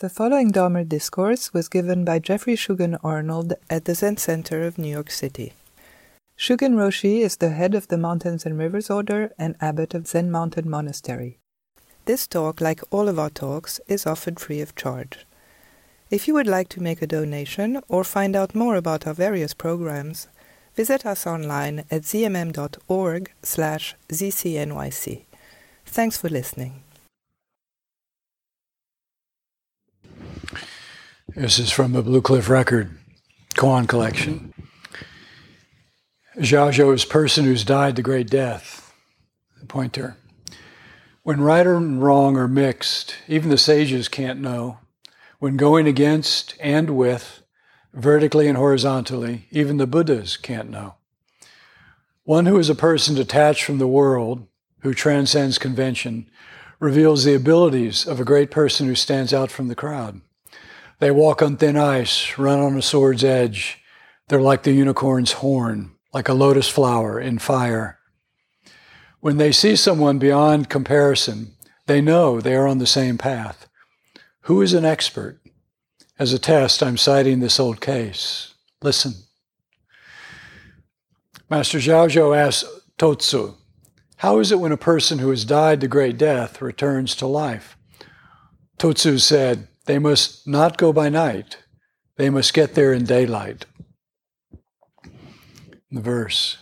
The following Dharma discourse was given by Geoffrey Shugen Arnold at the Zen Center of New York City. Shugen Roshi is the head of the Mountains and Rivers Order and abbot of Zen Mountain Monastery. This talk, like all of our talks, is offered free of charge. If you would like to make a donation or find out more about our various programs, visit us online at zmm.org slash zcnyc. Thanks for listening. This is from the Blue Cliff Record Koan collection. Zhaozhou's person who's died the great death. The pointer. When right and wrong are mixed, even the sages can't know. When going against and with, vertically and horizontally, even the Buddhas can't know. One who is a person detached from the world, who transcends convention, reveals the abilities of a great person who stands out from the crowd. They walk on thin ice, run on a sword's edge. They're like the unicorn's horn, like a lotus flower in fire. When they see someone beyond comparison, they know they are on the same path. Who is an expert? As a test, I'm citing this old case. Listen. Master Zhaozhou asks Totsu, How is it when a person who has died the great death returns to life? Totsu said, they must not go by night. They must get there in daylight. The verse.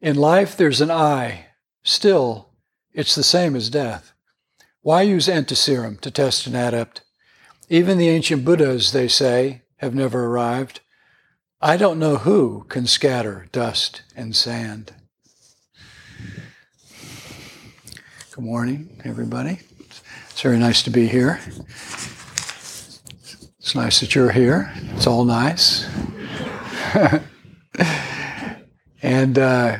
In life, there's an eye. Still, it's the same as death. Why use antiserum to test an adept? Even the ancient Buddhas, they say, have never arrived. I don't know who can scatter dust and sand. Good morning, everybody. It's very nice to be here. It's nice that you're here. It's all nice. and uh,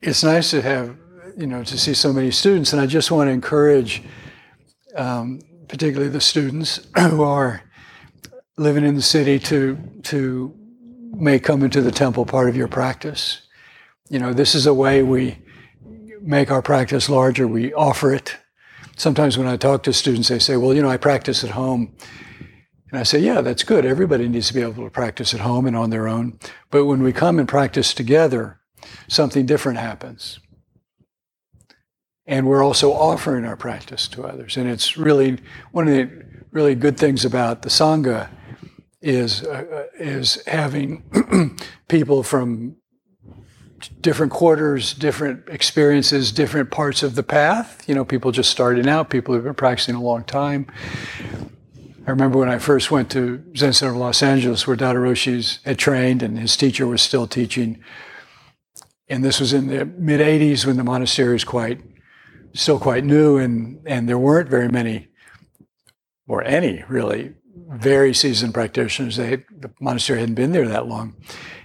it's nice to have, you know, to see so many students. And I just want to encourage, um, particularly the students who are living in the city, to to may come into the temple part of your practice. You know, this is a way we make our practice larger. We offer it sometimes when I talk to students, they say, well, you know, I practice at home. And I say, yeah, that's good. Everybody needs to be able to practice at home and on their own. But when we come and practice together, something different happens. And we're also offering our practice to others. And it's really one of the really good things about the Sangha is, uh, is having people from different quarters, different experiences, different parts of the path. You know, people just starting out, people who've been practicing a long time. I remember when I first went to Zen Center of Los Angeles, where Daido Roshi's had trained and his teacher was still teaching. And this was in the mid 80s when the monastery was quite, still quite new, and, and there weren't very many, or any really, very seasoned practitioners. They, the monastery hadn't been there that long.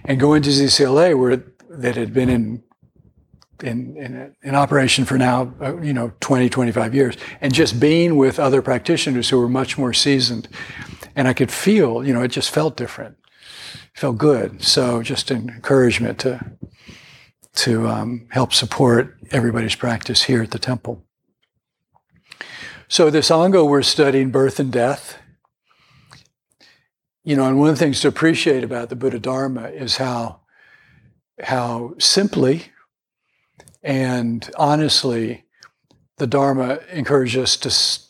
And going to ZCLA, where that had been in in, in, in, operation for now, uh, you know, 20, 25 years, and just being with other practitioners who were much more seasoned. And I could feel, you know, it just felt different. It felt good. So just an encouragement to, to um, help support everybody's practice here at the temple. So this Ango, we're studying birth and death. You know, and one of the things to appreciate about the Buddha Dharma is how how simply and honestly the Dharma encourages us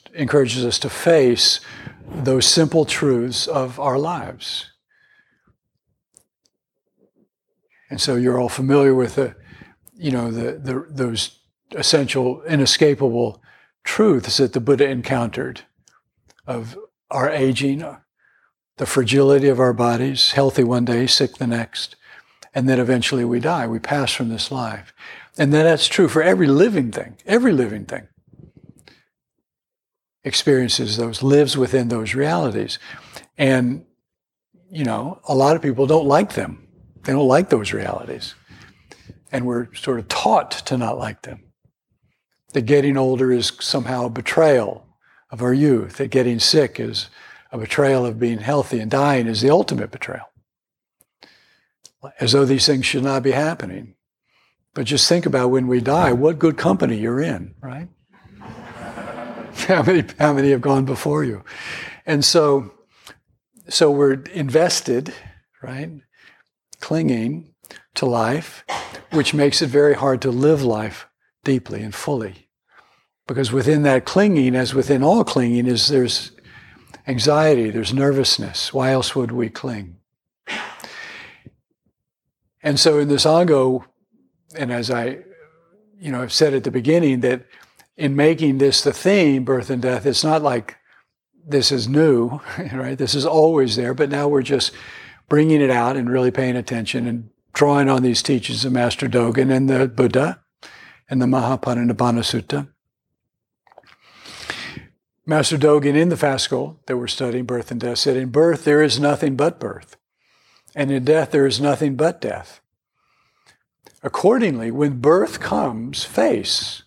to, encourages us to face those simple truths of our lives. And so you're all familiar with the, you know, the, the those essential, inescapable truths that the Buddha encountered of our aging, the fragility of our bodies, healthy one day, sick the next, and then eventually we die. We pass from this life. And then that's true for every living thing. Every living thing experiences those, lives within those realities. And, you know, a lot of people don't like them. They don't like those realities. And we're sort of taught to not like them. That getting older is somehow a betrayal of our youth, that getting sick is a betrayal of being healthy, and dying is the ultimate betrayal as though these things should not be happening. But just think about when we die, what good company you're in, right? how many how many have gone before you? And so so we're invested, right? Clinging to life, which makes it very hard to live life deeply and fully. Because within that clinging, as within all clinging, is there's anxiety, there's nervousness. Why else would we cling? And so in the Sangha, and as I, you know, I've said at the beginning that in making this the theme, birth and death, it's not like this is new, right? This is always there, but now we're just bringing it out and really paying attention and drawing on these teachings of Master Dogen and the Buddha and the Mahaparinibbana Sutta. Master Dogen in the school that we're studying, Birth and Death, said, In birth there is nothing but birth, and in death there is nothing but death. Accordingly, when birth comes, face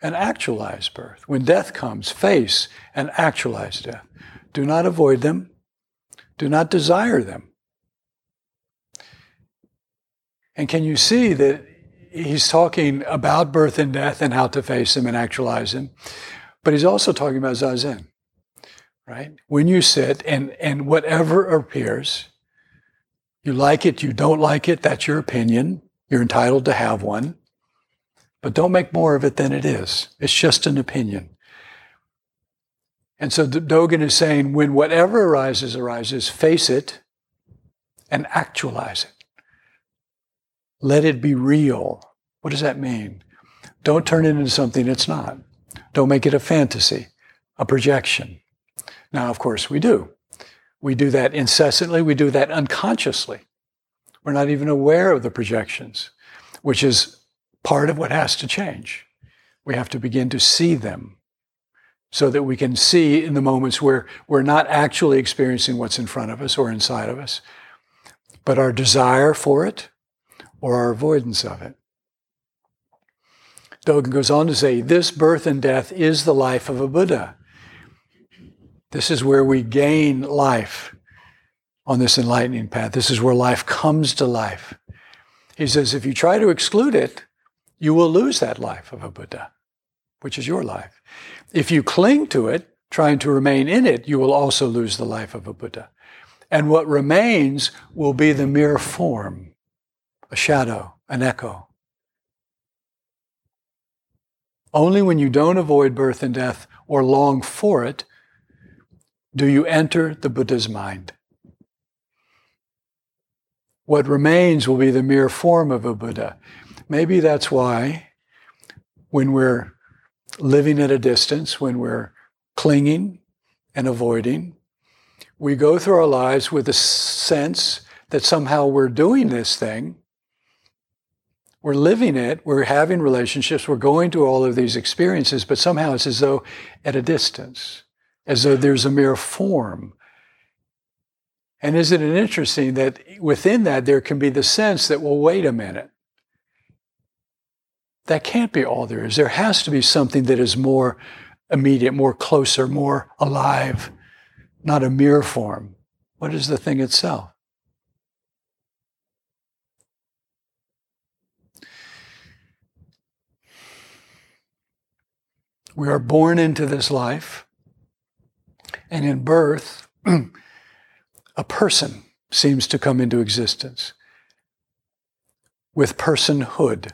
and actualize birth. When death comes, face and actualize death. Do not avoid them, do not desire them. And can you see that he's talking about birth and death and how to face them and actualize them? But he's also talking about zazen, right? When you sit and, and whatever appears, you like it, you don't like it, that's your opinion. You're entitled to have one. But don't make more of it than it is. It's just an opinion. And so Dogen is saying when whatever arises, arises, face it and actualize it. Let it be real. What does that mean? Don't turn it into something it's not. Don't make it a fantasy, a projection. Now, of course, we do. We do that incessantly. We do that unconsciously. We're not even aware of the projections, which is part of what has to change. We have to begin to see them so that we can see in the moments where we're not actually experiencing what's in front of us or inside of us, but our desire for it or our avoidance of it. Dogen goes on to say, This birth and death is the life of a Buddha. This is where we gain life on this enlightening path. This is where life comes to life. He says, if you try to exclude it, you will lose that life of a Buddha, which is your life. If you cling to it, trying to remain in it, you will also lose the life of a Buddha. And what remains will be the mere form, a shadow, an echo. Only when you don't avoid birth and death or long for it do you enter the Buddha's mind. What remains will be the mere form of a Buddha. Maybe that's why when we're living at a distance, when we're clinging and avoiding, we go through our lives with a sense that somehow we're doing this thing we're living it, we're having relationships, we're going through all of these experiences, but somehow it's as though at a distance, as though there's a mere form. And isn't it interesting that within that there can be the sense that, well, wait a minute. That can't be all there is. There has to be something that is more immediate, more closer, more alive, not a mere form. What is the thing itself? We are born into this life, and in birth, a person seems to come into existence with personhood,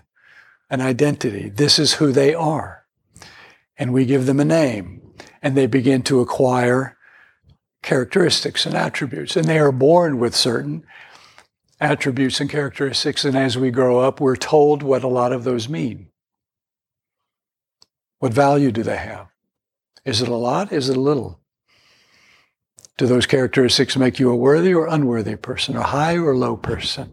an identity. This is who they are. And we give them a name, and they begin to acquire characteristics and attributes. And they are born with certain attributes and characteristics. And as we grow up, we're told what a lot of those mean. What value do they have? Is it a lot? Is it a little? Do those characteristics make you a worthy or unworthy person, a high or low person?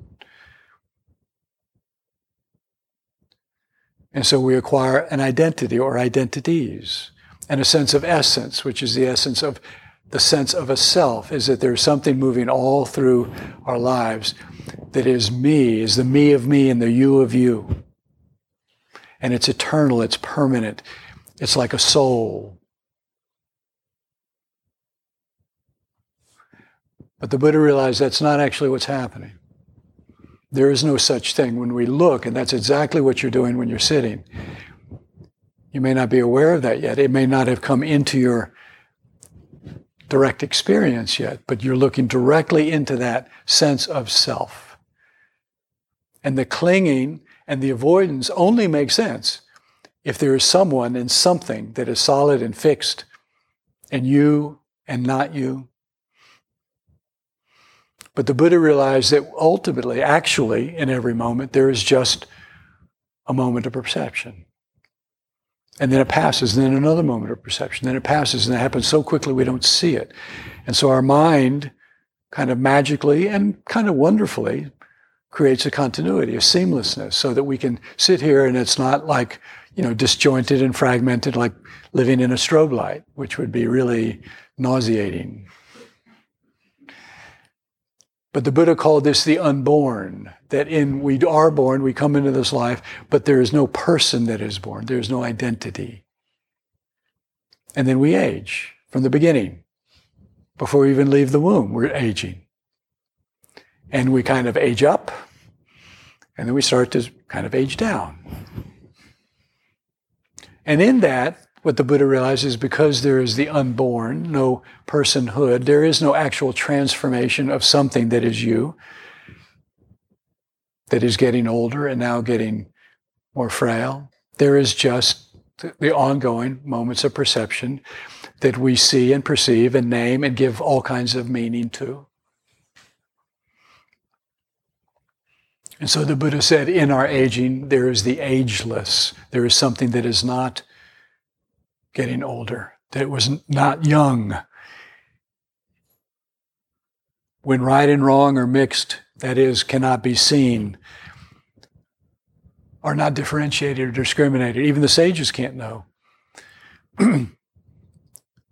And so we acquire an identity or identities and a sense of essence, which is the essence of the sense of a self, is that there's something moving all through our lives that is me, is the me of me and the you of you and it's eternal, it's permanent, it's like a soul. But the Buddha realized that's not actually what's happening. There is no such thing when we look, and that's exactly what you're doing when you're sitting. You may not be aware of that yet. It may not have come into your direct experience yet, but you're looking directly into that sense of self. And the clinging and the avoidance only make sense if there is someone and something that is solid and fixed, and you and not you. But the Buddha realized that ultimately, actually, in every moment, there is just a moment of perception. And then it passes, and then another moment of perception. Then it passes, and it happens so quickly we don't see it. And so our mind kind of magically and kind of wonderfully creates a continuity, a seamlessness, so that we can sit here and it's not like, you know, disjointed and fragmented like living in a strobe light, which would be really nauseating. But the Buddha called this the unborn, that in we are born, we come into this life, but there is no person that is born. There is no identity. And then we age from the beginning. Before we even leave the womb, we're aging. And we kind of age up, and then we start to kind of age down. And in that, what the Buddha realizes because there is the unborn, no personhood, there is no actual transformation of something that is you, that is getting older and now getting more frail. There is just the ongoing moments of perception that we see and perceive and name and give all kinds of meaning to. And so the Buddha said, in our aging, there is the ageless. There is something that is not getting older, that it was not young. When right and wrong are mixed, that is, cannot be seen, are not differentiated or discriminated. Even the sages can't know.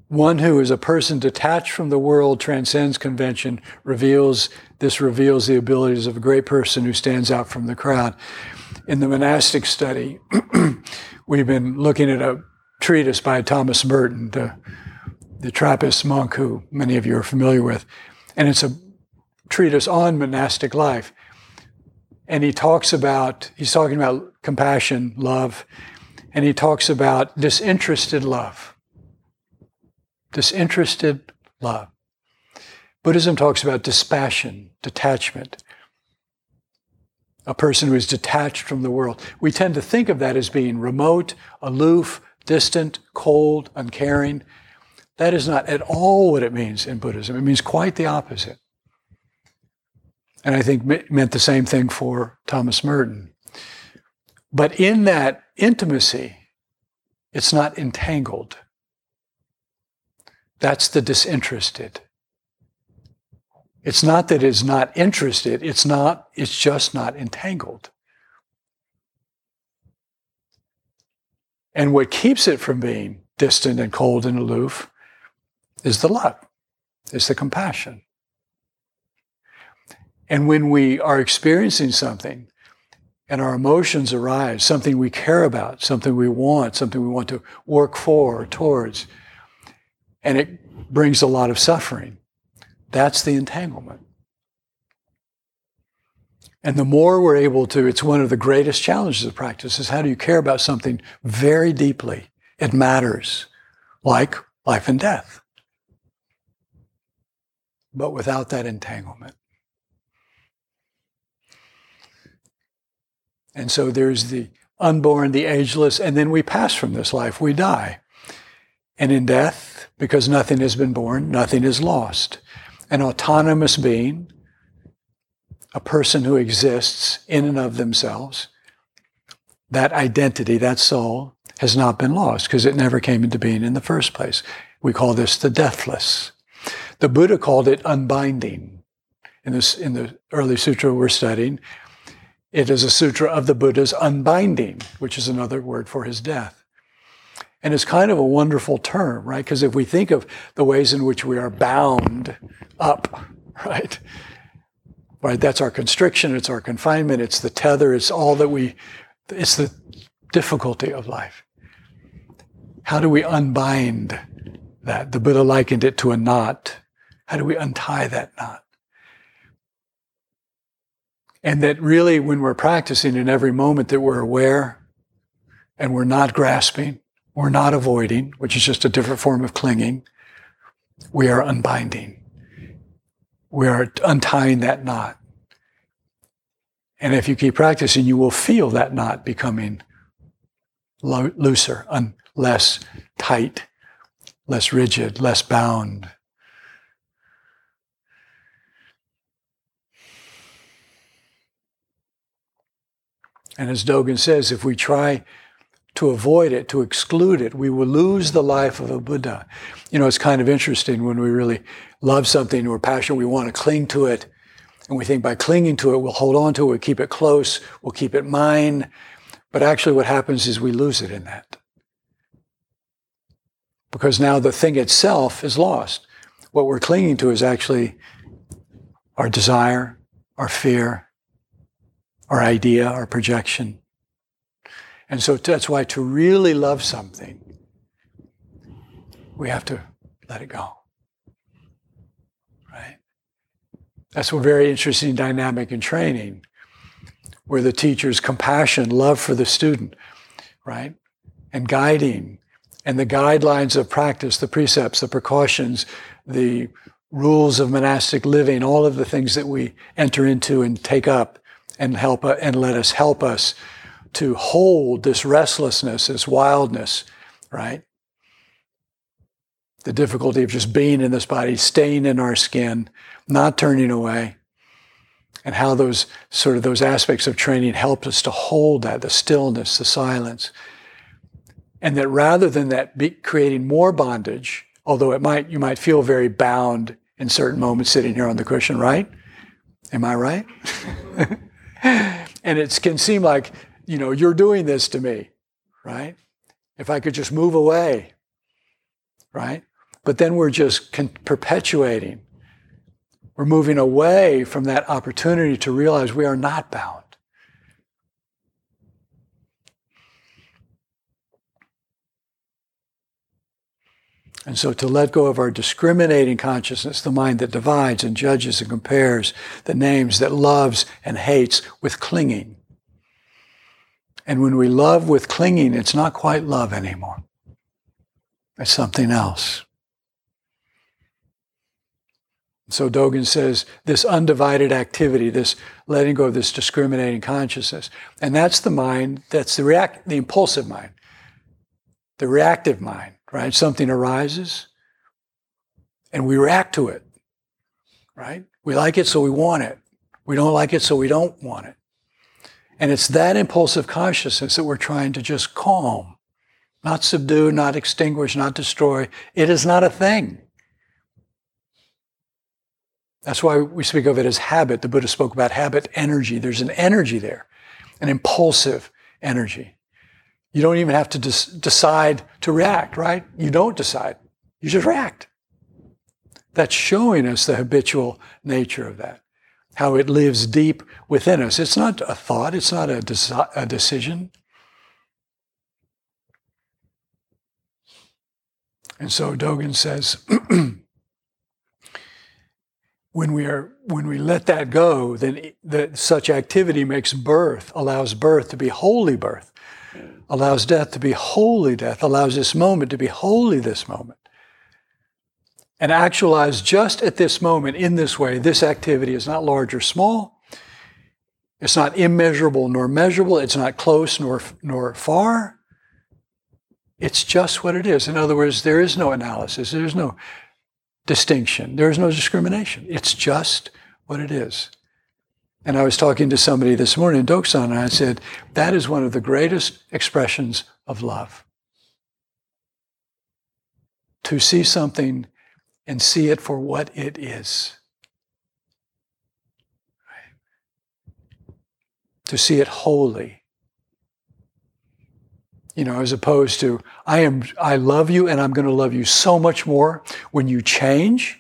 One who is a person detached from the world transcends convention, reveals, this reveals the abilities of a great person who stands out from the crowd. In the monastic study, we've been looking at a treatise by Thomas Merton, the, the Trappist monk who many of you are familiar with. And it's a treatise on monastic life. And he talks about, he's talking about compassion, love, and he talks about disinterested love. Disinterested love. Buddhism talks about dispassion, detachment. A person who is detached from the world. We tend to think of that as being remote, aloof, distant, cold, uncaring. That is not at all what it means in Buddhism. It means quite the opposite. And I think it meant the same thing for Thomas Merton. But in that intimacy, it's not entangled. That's the disinterested. It's not that it's not interested, it's not, it's just not entangled. And what keeps it from being distant and cold and aloof is the love, is the compassion. And when we are experiencing something and our emotions arise, something we care about, something we want, something we want to work for or towards, and it brings a lot of suffering, that's the entanglement. And the more we're able to, it's one of the greatest challenges of practice is how do you care about something very deeply? It matters, like life and death. But without that entanglement. And so there's the unborn, the ageless, and then we pass from this life, we die. And in death, because nothing has been born, nothing is lost. An autonomous being a person who exists in and of themselves, that identity, that soul, has not been lost because it never came into being in the first place. We call this the deathless. The Buddha called it unbinding. In, this, in the early sutra we're studying, it is a sutra of the Buddha's unbinding, which is another word for his death. And it's kind of a wonderful term, right? Because if we think of the ways in which we are bound up, right? Right? That's our constriction, it's our confinement, it's the tether, it's all that we, it's the difficulty of life. How do we unbind that? The Buddha likened it to a knot. How do we untie that knot? And that really, when we're practicing in every moment, that we're aware and we're not grasping We're not avoiding, which is just a different form of clinging. We are unbinding. We are untying that knot. And if you keep practicing, you will feel that knot becoming lo- looser, un- less tight, less rigid, less bound. And as Dogen says, if we try to avoid it, to exclude it, we will lose the life of a Buddha. You know, it's kind of interesting when we really love something, we're passionate, we want to cling to it, and we think by clinging to it, we'll hold on to it, we'll keep it close, we'll keep it mine. But actually, what happens is we lose it in that. Because now the thing itself is lost. What we're clinging to is actually our desire, our fear, our idea, our projection. And so that's why to really love something, we have to let it go. Right? That's a very interesting dynamic in training, where the teacher's compassion, love for the student, right? And guiding, and the guidelines of practice, the precepts, the precautions, the rules of monastic living, all of the things that we enter into and take up and help and let us help us to hold this restlessness, this wildness, right? The difficulty of just being in this body, staying in our skin, not turning away, and how those sort of those aspects of training help us to hold that, the stillness, the silence. And that rather than that be creating more bondage, although it might, you might feel very bound in certain moments sitting here on the cushion, right? Am I right? and it can seem like, you know, you're doing this to me, right? If I could just move away, right? But then we're just con- perpetuating. We're moving away from that opportunity to realize we are not bound. And so to let go of our discriminating consciousness, the mind that divides and judges and compares, that names, that loves and hates with clinging. And when we love with clinging, it's not quite love anymore. It's something else. So Dogen says this undivided activity, this letting go of this discriminating consciousness, and that's the mind, that's the react, the impulsive mind, the reactive mind right? Something arises and we react to it, right? We like it, so we want it. We don't like it, so we don't want it. And it's that impulsive consciousness that we're trying to just calm, not subdue, not extinguish, not destroy. It is not a thing. That's why we speak of it as habit. The Buddha spoke about habit energy. There's an energy there, an impulsive energy. You don't even have to des- decide to react, right? You don't decide. You just react. That's showing us the habitual nature of that, how it lives deep within us. It's not a thought, it's not a, deci- a decision. And so Dogen says, when we are when we let that go, then the, such activity makes birth, allows birth to be holy birth mm. allows death to be holy death, allows this moment to be holy this moment. And actualize just at this moment in this way, this activity is not large or small. It's not immeasurable nor measurable. It's not close nor, nor far. It's just what it is. In other words, there is no analysis. There's no distinction. There is no discrimination. It's just what it is. And I was talking to somebody this morning in Dokusan, and I said, that is one of the greatest expressions of love. To see something and see it for what it is. To see it wholly. You know, as opposed to, I am I love you and I'm going to love you so much more when you change.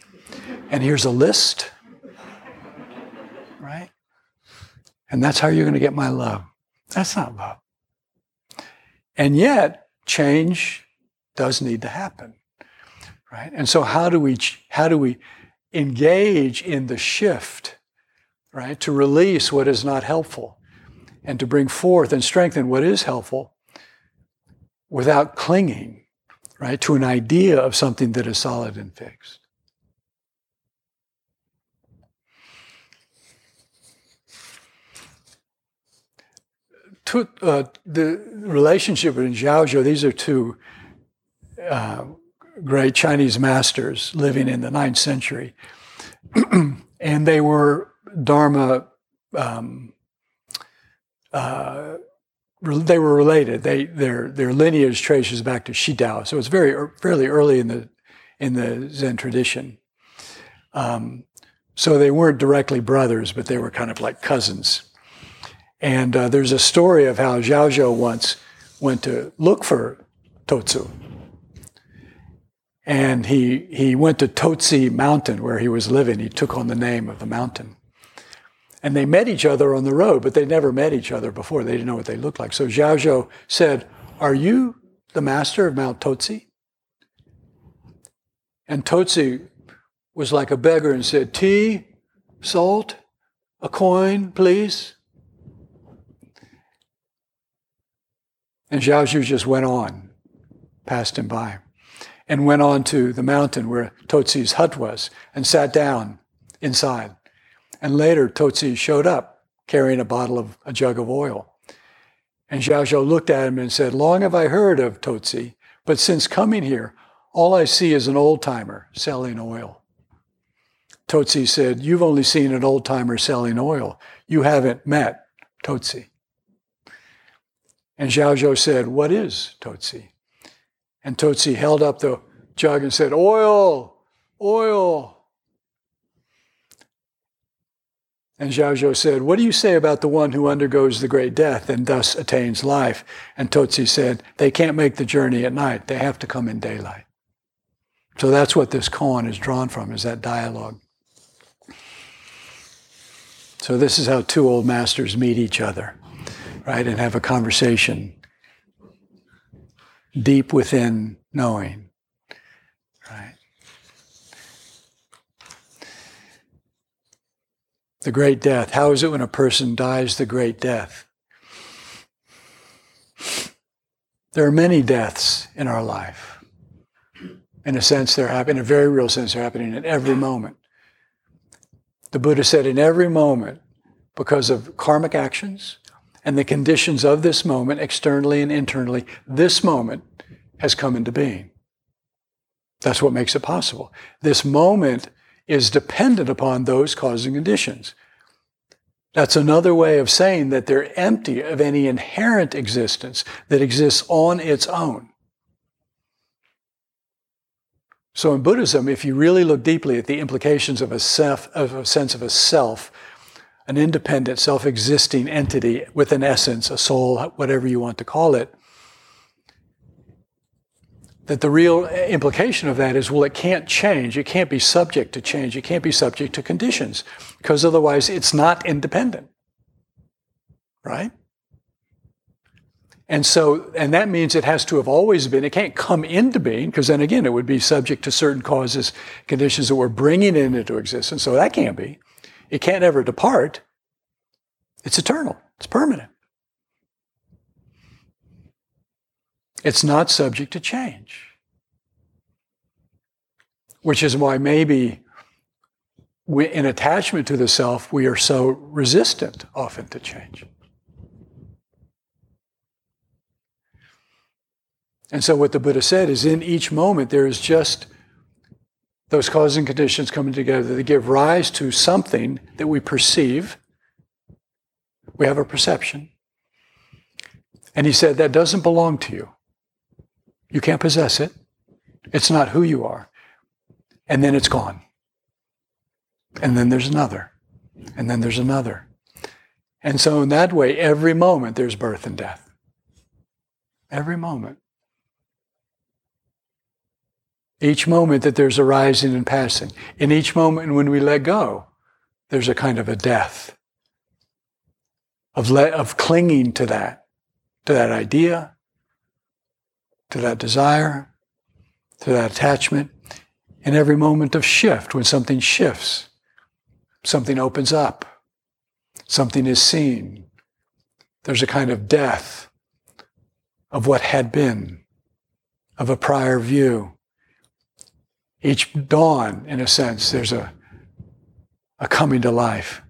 And here's a list Right? And that's how you're going to get my love. That's not love. And yet, change does need to happen. Right? And so how do we how do we engage in the shift, right? To release what is not helpful and to bring forth and strengthen what is helpful. without clinging, right, to an idea of something that is solid and fixed. To, uh, the relationship with Zhaozhou, these are two uh, great Chinese masters living in the ninth century. and they were Dharma, um, uh, they were related. They, their, their lineage traces back to Shidao. So it's very, fairly early in the, in the Zen tradition. Um, so they weren't directly brothers, but they were kind of like cousins. And uh, there's a story of how Zhaozhou once went to look for Totsu and he, he went to Totsi Mountain where he was living. He took on the name of the mountain. And they met each other on the road, but they never met each other before. They didn't know what they looked like. So Zhaozhou said, Are you the master of Mount Totsi? And Totsi was like a beggar and said, Tea, salt, a coin, please. And Zhaozhou just went on, passed him by and went on to the mountain where Totsi's hut was and sat down inside. And later, Totsi showed up carrying a bottle of a jug of oil. And Zhaozhou looked at him and said, Long have I heard of Totsi, but since coming here, all I see is an old timer selling oil. Totsi said, You've only seen an old timer selling oil. You haven't met Totsi. And Zhaozhou said, What is Totsi? And Totsi held up the jug and said, Oil, oil. And Zhaozhou said, What do you say about the one who undergoes the great death and thus attains life? And Totsi said, They can't make the journey at night. They have to come in daylight. So that's what this koan is drawn from, is that dialogue. So this is how two old masters meet each other, right, and have a conversation deep within knowing. Right? The great death. How is it when a person dies the great death? There are many deaths in our life. In a sense, they're happening, in a very real sense, they're happening at every moment. The Buddha said, in every moment, because of karmic actions, and the conditions of this moment, externally and internally, this moment has come into being. That's what makes it possible. This moment is dependent upon those causing conditions. That's another way of saying that they're empty of any inherent existence that exists on its own. So in Buddhism, if you really look deeply at the implications of a self, of a sense of a self, an independent, self existing entity with an essence, a soul, whatever you want to call it, that the real implication of that is well, it can't change. It can't be subject to change. It can't be subject to conditions because otherwise it's not independent. Right? And so, and that means it has to have always been, it can't come into being, because then again, it would be subject to certain causes, conditions that we're bringing it into existence. So that can't be. It can't ever depart. It's eternal, it's permanent. It's not subject to change. Which is why maybe we, in attachment to the self, we are so resistant often to change. And so, what the Buddha said is in each moment, there is just those causing conditions coming together that give rise to something that we perceive we have a perception. And he said, that doesn't belong to you. You can't possess it. It's not who you are. And then it's gone. And then there's another. And then there's another. And so, in that way, every moment there's birth and death. Every moment. Each moment that there's arising and passing. In each moment when we let go, there's a kind of a death of, of clinging to that, to that idea, to that desire, to that attachment. In every moment of shift, when something shifts, something opens up, something is seen, there's a kind of death of what had been, of a prior view. Each dawn, in a sense, there's a, a coming to life.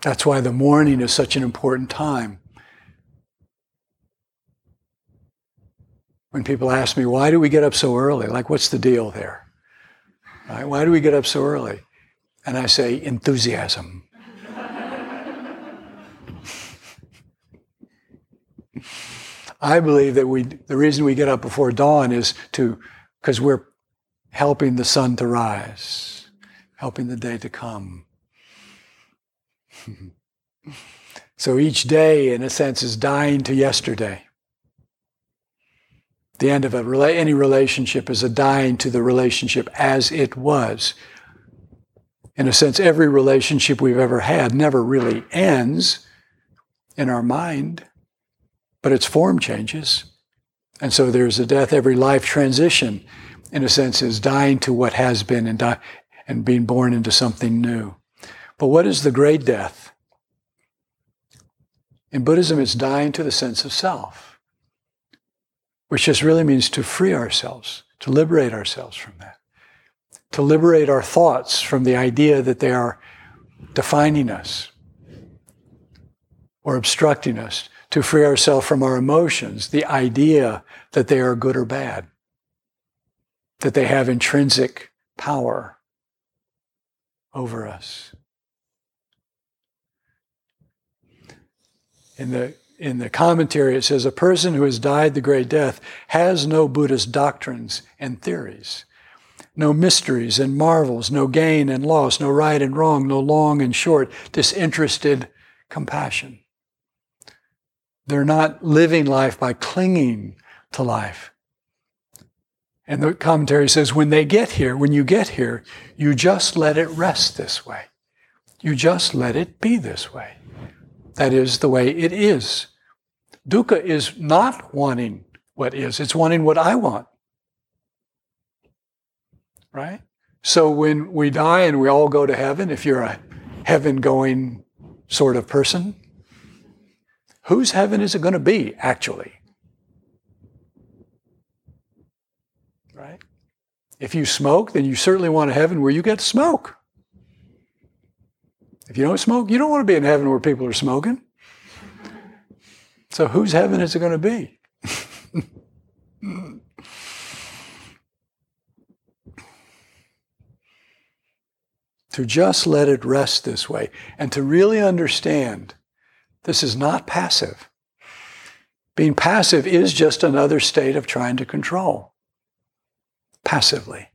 That's why the morning is such an important time. When people ask me, why do we get up so early? Like, what's the deal there? Right? Why do we get up so early? And I say, enthusiasm. I believe that we, the reason we get up before dawn is to, because we're helping the sun to rise, helping the day to come. so each day, in a sense, is dying to yesterday. The end of a, any relationship is a dying to the relationship as it was. In a sense, every relationship we've ever had never really ends in our mind, but its form changes. And so there's a death. Every life transition, in a sense, is dying to what has been and, die, and being born into something new. But what is the great death? In Buddhism, it's dying to the sense of self, which just really means to free ourselves, to liberate ourselves from that, to liberate our thoughts from the idea that they are defining us or obstructing us, to free ourselves from our emotions, the idea that they are good or bad, that they have intrinsic power over us. In the, in the commentary, it says, A person who has died the great death has no Buddhist doctrines and theories, no mysteries and marvels, no gain and loss, no right and wrong, no long and short, disinterested compassion. They're not living life by clinging to life. And the commentary says, when they get here, when you get here, you just let it rest this way. You just let it be this way. That is the way it is. Dukkha is not wanting what is, it's wanting what I want. Right? So when we die and we all go to heaven, if you're a heaven going sort of person, whose heaven is it going to be, actually? Right? If you smoke, then you certainly want a heaven where you get to smoke. If you don't smoke, you don't want to be in heaven where people are smoking. So, whose heaven is it going to be? to just let it rest this way and to really understand this is not passive. Being passive is just another state of trying to control passively.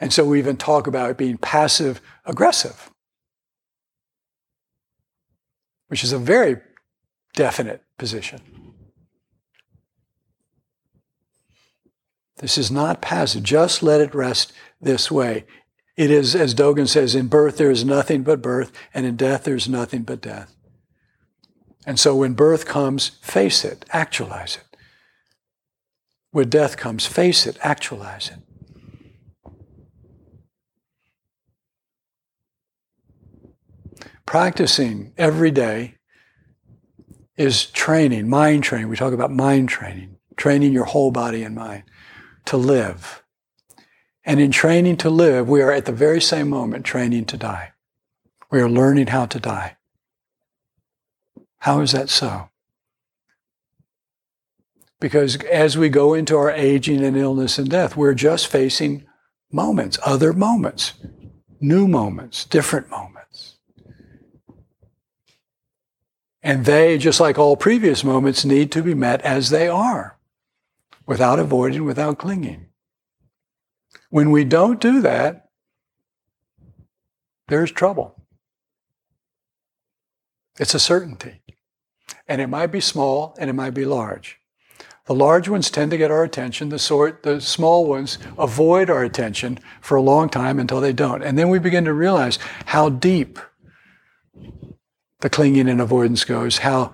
And so we even talk about it being passive aggressive, which is a very definite position. This is not passive. Just let it rest this way. It is, as Dogen says, in birth there is nothing but birth, and in death there is nothing but death. And so when birth comes, face it, actualize it. When death comes, face it, actualize it. Practicing every day is training, mind training. We talk about mind training, training your whole body and mind to live. And in training to live, we are at the very same moment training to die. We are learning how to die. How is that so? Because as we go into our aging and illness and death, we're just facing moments, other moments, new moments, different moments. And they, just like all previous moments, need to be met as they are, without avoiding, without clinging. When we don't do that, there's trouble. It's a certainty. And it might be small and it might be large. The large ones tend to get our attention. The sort, the small ones avoid our attention for a long time until they don't. And then we begin to realize how deep the clinging and avoidance goes, how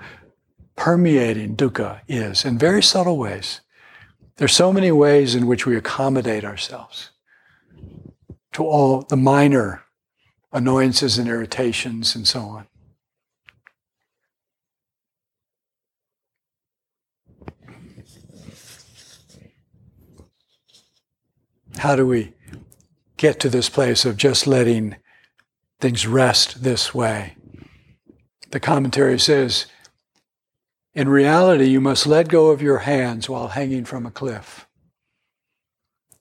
permeating dukkha is in very subtle ways. There's so many ways in which we accommodate ourselves to all the minor annoyances and irritations and so on. How do we get to this place of just letting things rest this way? The commentary says, in reality, you must let go of your hands while hanging from a cliff.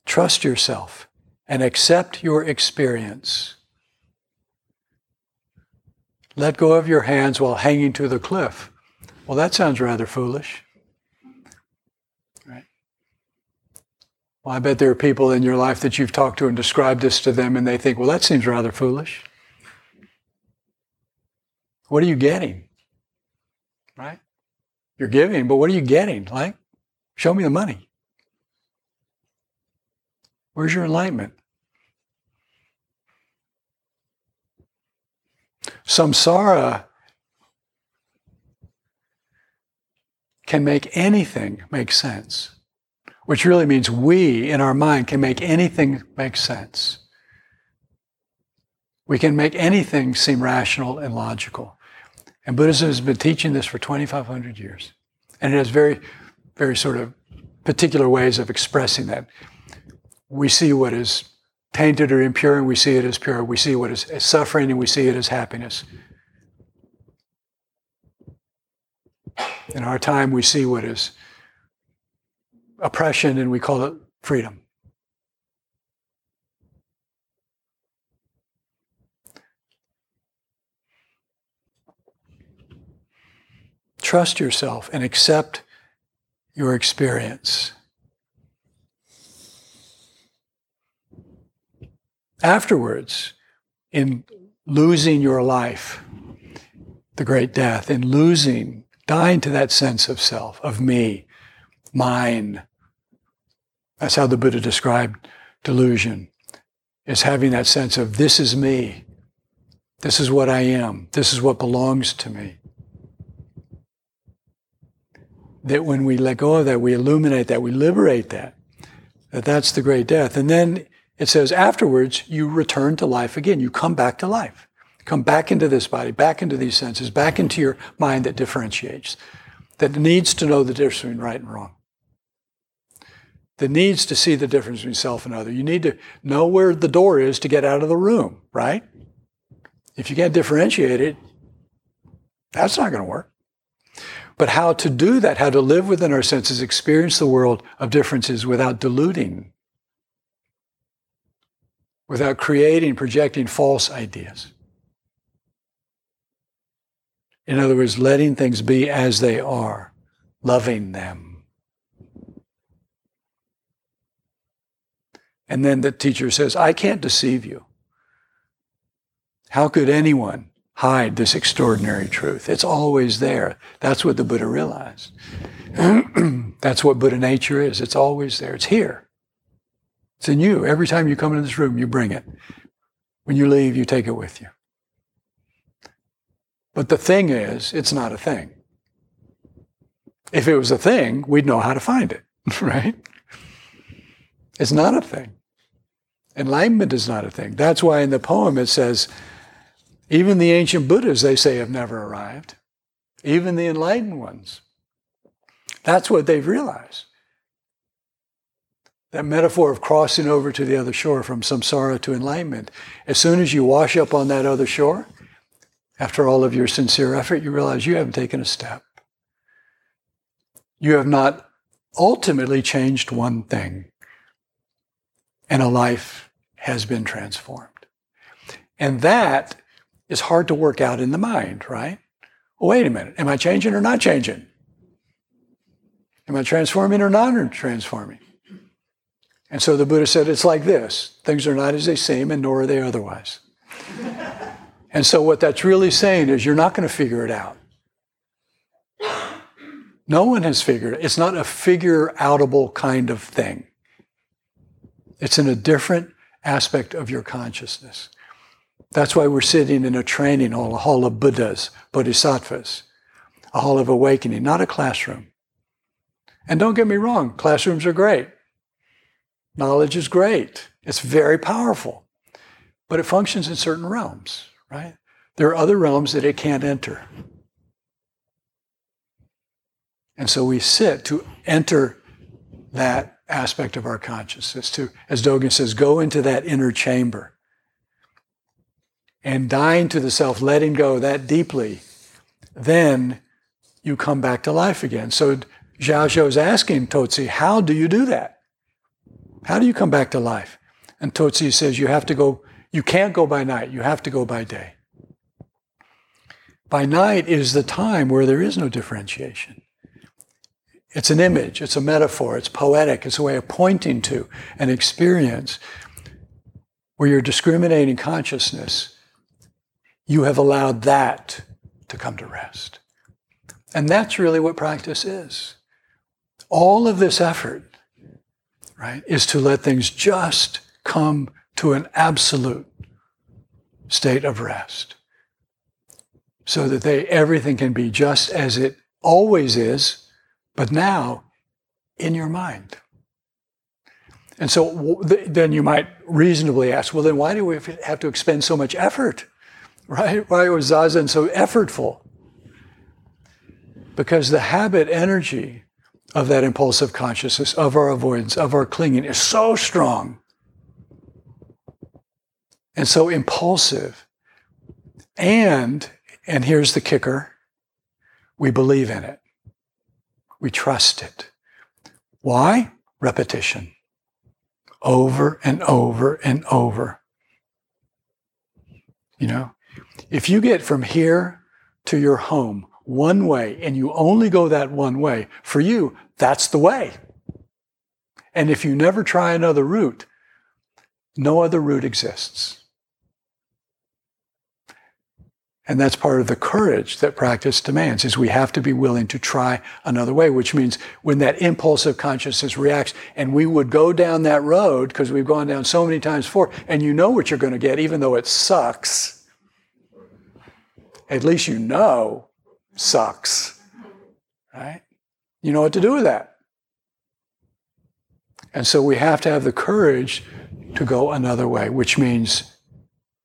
Trust yourself and accept your experience. Let go of your hands while hanging to the cliff. Well, that sounds rather foolish. Well, I bet there are people in your life that you've talked to and described this to them, and they think, well, that seems rather foolish. What are you getting? Right? You're giving, but what are you getting? Like, show me the money. Where's your enlightenment? Samsara can make anything make sense, which really means we in our mind can make anything make sense. We can make anything seem rational and logical. And Buddhism has been teaching this for 2,500 years. And it has very, very sort of particular ways of expressing that. We see what is tainted or impure and we see it as pure. We see what is suffering and we see it as happiness. In our time, we see what is oppression and we call it freedom. Trust yourself and accept your experience. Afterwards, in losing your life, the great death, in losing, dying to that sense of self, of me, mine. That's how the Buddha described delusion, is having that sense of this is me, this is what I am, this is what belongs to me that when we let go of that, we illuminate that, we liberate that, that that's the great death. And then it says afterwards, you return to life again. You come back to life. Come back into this body, back into these senses, back into your mind that differentiates, that needs to know the difference between right and wrong, that needs to see the difference between self and other. You need to know where the door is to get out of the room, right? If you can't differentiate it, that's not going to work. But how to do that, how to live within our senses, experience the world of differences without diluting, without creating, projecting false ideas. In other words, letting things be as they are, loving them. And then the teacher says, I can't deceive you. How could anyone hide this extraordinary truth. It's always there. That's what the Buddha realized. That's what Buddha nature is. It's always there. It's here. It's in you. Every time you come into this room, you bring it. When you leave, you take it with you. But the thing is, it's not a thing. If it was a thing, we'd know how to find it, right? It's not a thing. Enlightenment is not a thing. That's why in the poem it says, even the ancient Buddhas, they say, have never arrived. Even the enlightened ones. That's what they've realized. That metaphor of crossing over to the other shore from samsara to enlightenment. As soon as you wash up on that other shore, after all of your sincere effort, you realize you haven't taken a step. You have not ultimately changed one thing, and a life has been transformed. And that is hard to work out in the mind, right? Well, wait a minute. Am I changing or not changing? Am I transforming or not transforming? And so the Buddha said it's like this things are not as they seem, and nor are they otherwise. and so what that's really saying is you're not going to figure it out. No one has figured it. It's not a figure outable kind of thing. It's in a different aspect of your consciousness. That's why we're sitting in a training hall, a hall of Buddhas, Bodhisattvas, a hall of awakening, not a classroom. And don't get me wrong, classrooms are great. Knowledge is great. It's very powerful. But it functions in certain realms, right? There are other realms that it can't enter. And so we sit to enter that aspect of our consciousness, to, as Dogen says, go into that inner chamber and dying to the self, letting go that deeply, then you come back to life again. So Zhaozhou is asking Touzi, how do you do that? How do you come back to life? And Touzi says, you have to go, you can't go by night, you have to go by day. By night is the time where there is no differentiation. It's an image, it's a metaphor, it's poetic, it's a way of pointing to an experience where you're discriminating consciousness. You have allowed that to come to rest. And that's really what practice is. All of this effort, right, is to let things just come to an absolute state of rest so that they everything can be just as it always is but now in your mind. And so then you might reasonably ask, well, then why do we have to expend so much effort? Right? Why was Zazen so effortful? Because the habit energy of that impulsive consciousness, of our avoidance, of our clinging is so strong and so impulsive. And, and here's the kicker, we believe in it. We trust it. Why? Repetition. Over and over and over. You know, if you get from here to your home one way and you only go that one way, for you, that's the way. And if you never try another route, no other route exists. And that's part of the courage that practice demands is we have to be willing to try another way, which means when that impulse of consciousness reacts and we would go down that road because we've gone down so many times before and you know what you're going to get, even though it sucks. At least you know sucks, right? You know what to do with that. And so we have to have the courage to go another way, which means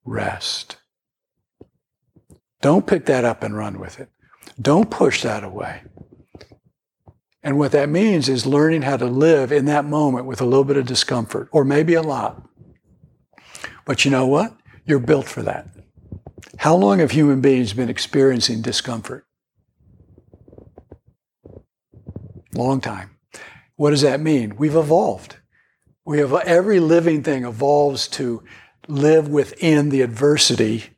rest. Don't pick that up and run with it. Don't push that away. And what that means is learning how to live in that moment with a little bit of discomfort, or maybe a lot. But you know what? You're built for that. How long have human beings been experiencing discomfort? Long time. What does that mean? We've evolved. We have every living thing evolves to live within the adversity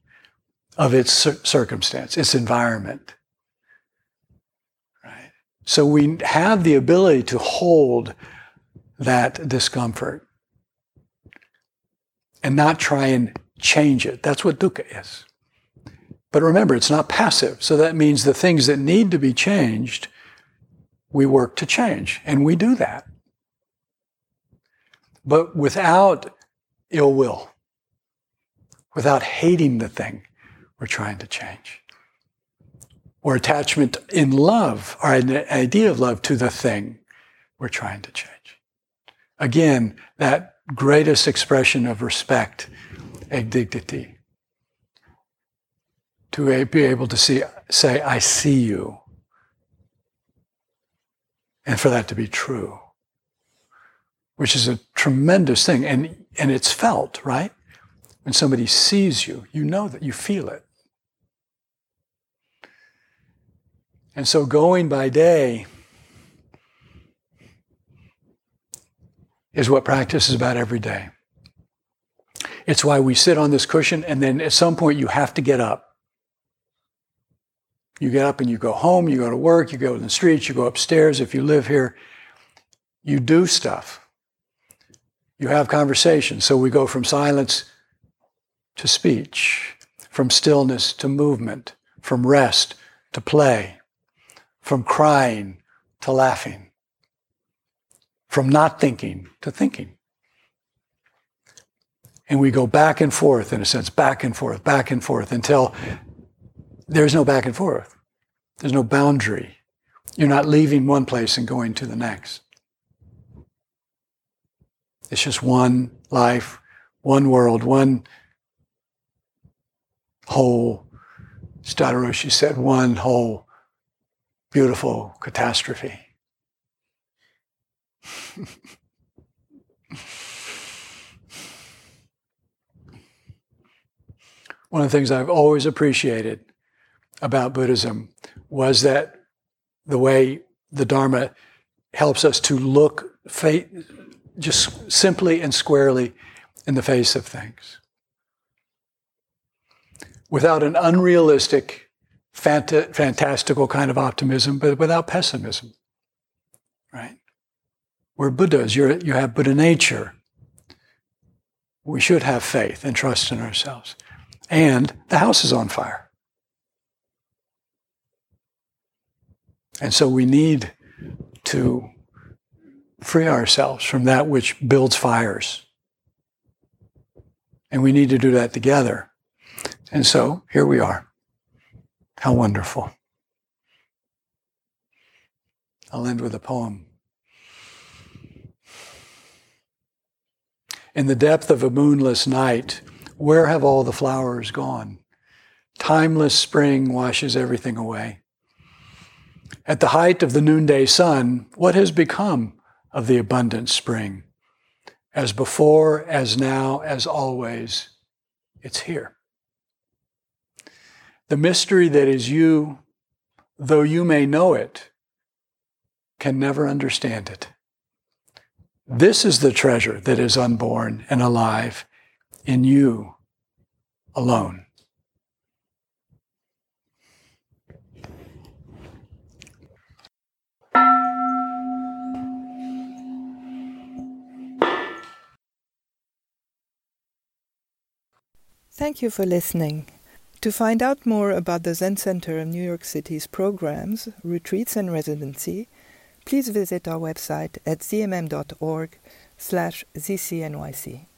of its circumstance, its environment. Right? So we have the ability to hold that discomfort and not try and change it. That's what dukkha is. But remember, it's not passive. So that means the things that need to be changed, we work to change. And we do that. But without ill will, without hating the thing, we're trying to change. Or attachment in love, or an idea of love to the thing we're trying to change. Again, that greatest expression of respect, and dignity. To be able to see, say, I see you. And for that to be true, which is a tremendous thing. And, and it's felt, right? When somebody sees you, you know that you feel it. And so going by day is what practice is about every day. It's why we sit on this cushion and then at some point you have to get up. You get up and you go home, you go to work, you go to the streets, you go upstairs if you live here. You do stuff. You have conversations. So we go from silence to speech, from stillness to movement, from rest to play from crying to laughing, from not thinking to thinking. And we go back and forth, in a sense, back and forth, back and forth until there's no back and forth. There's no boundary. You're not leaving one place and going to the next. It's just one life, one world, one whole. Daido Roshi said, one whole beautiful catastrophe. One of the things I've always appreciated about Buddhism was that the way the Dharma helps us to look just simply and squarely in the face of things without an unrealistic, fanta- fantastical kind of optimism, but without pessimism. Right? We're Buddhas. You're, you have Buddha nature. We should have faith and trust in ourselves. And the house is on fire. And so we need to free ourselves from that which builds fires. And we need to do that together. And so here we are. How wonderful. I'll end with a poem. In the depth of a moonless night, where have all the flowers gone? Timeless spring washes everything away. At the height of the noonday sun, what has become of the abundant spring? As before, as now, as always, it's here. The mystery that is you, though you may know it, can never understand it. This is the treasure that is unborn and alive in you alone. Thank you for listening. To find out more about the Zen Center of New York City's programs, retreats, and residency, please visit our website at zmm.org slash zcnyc.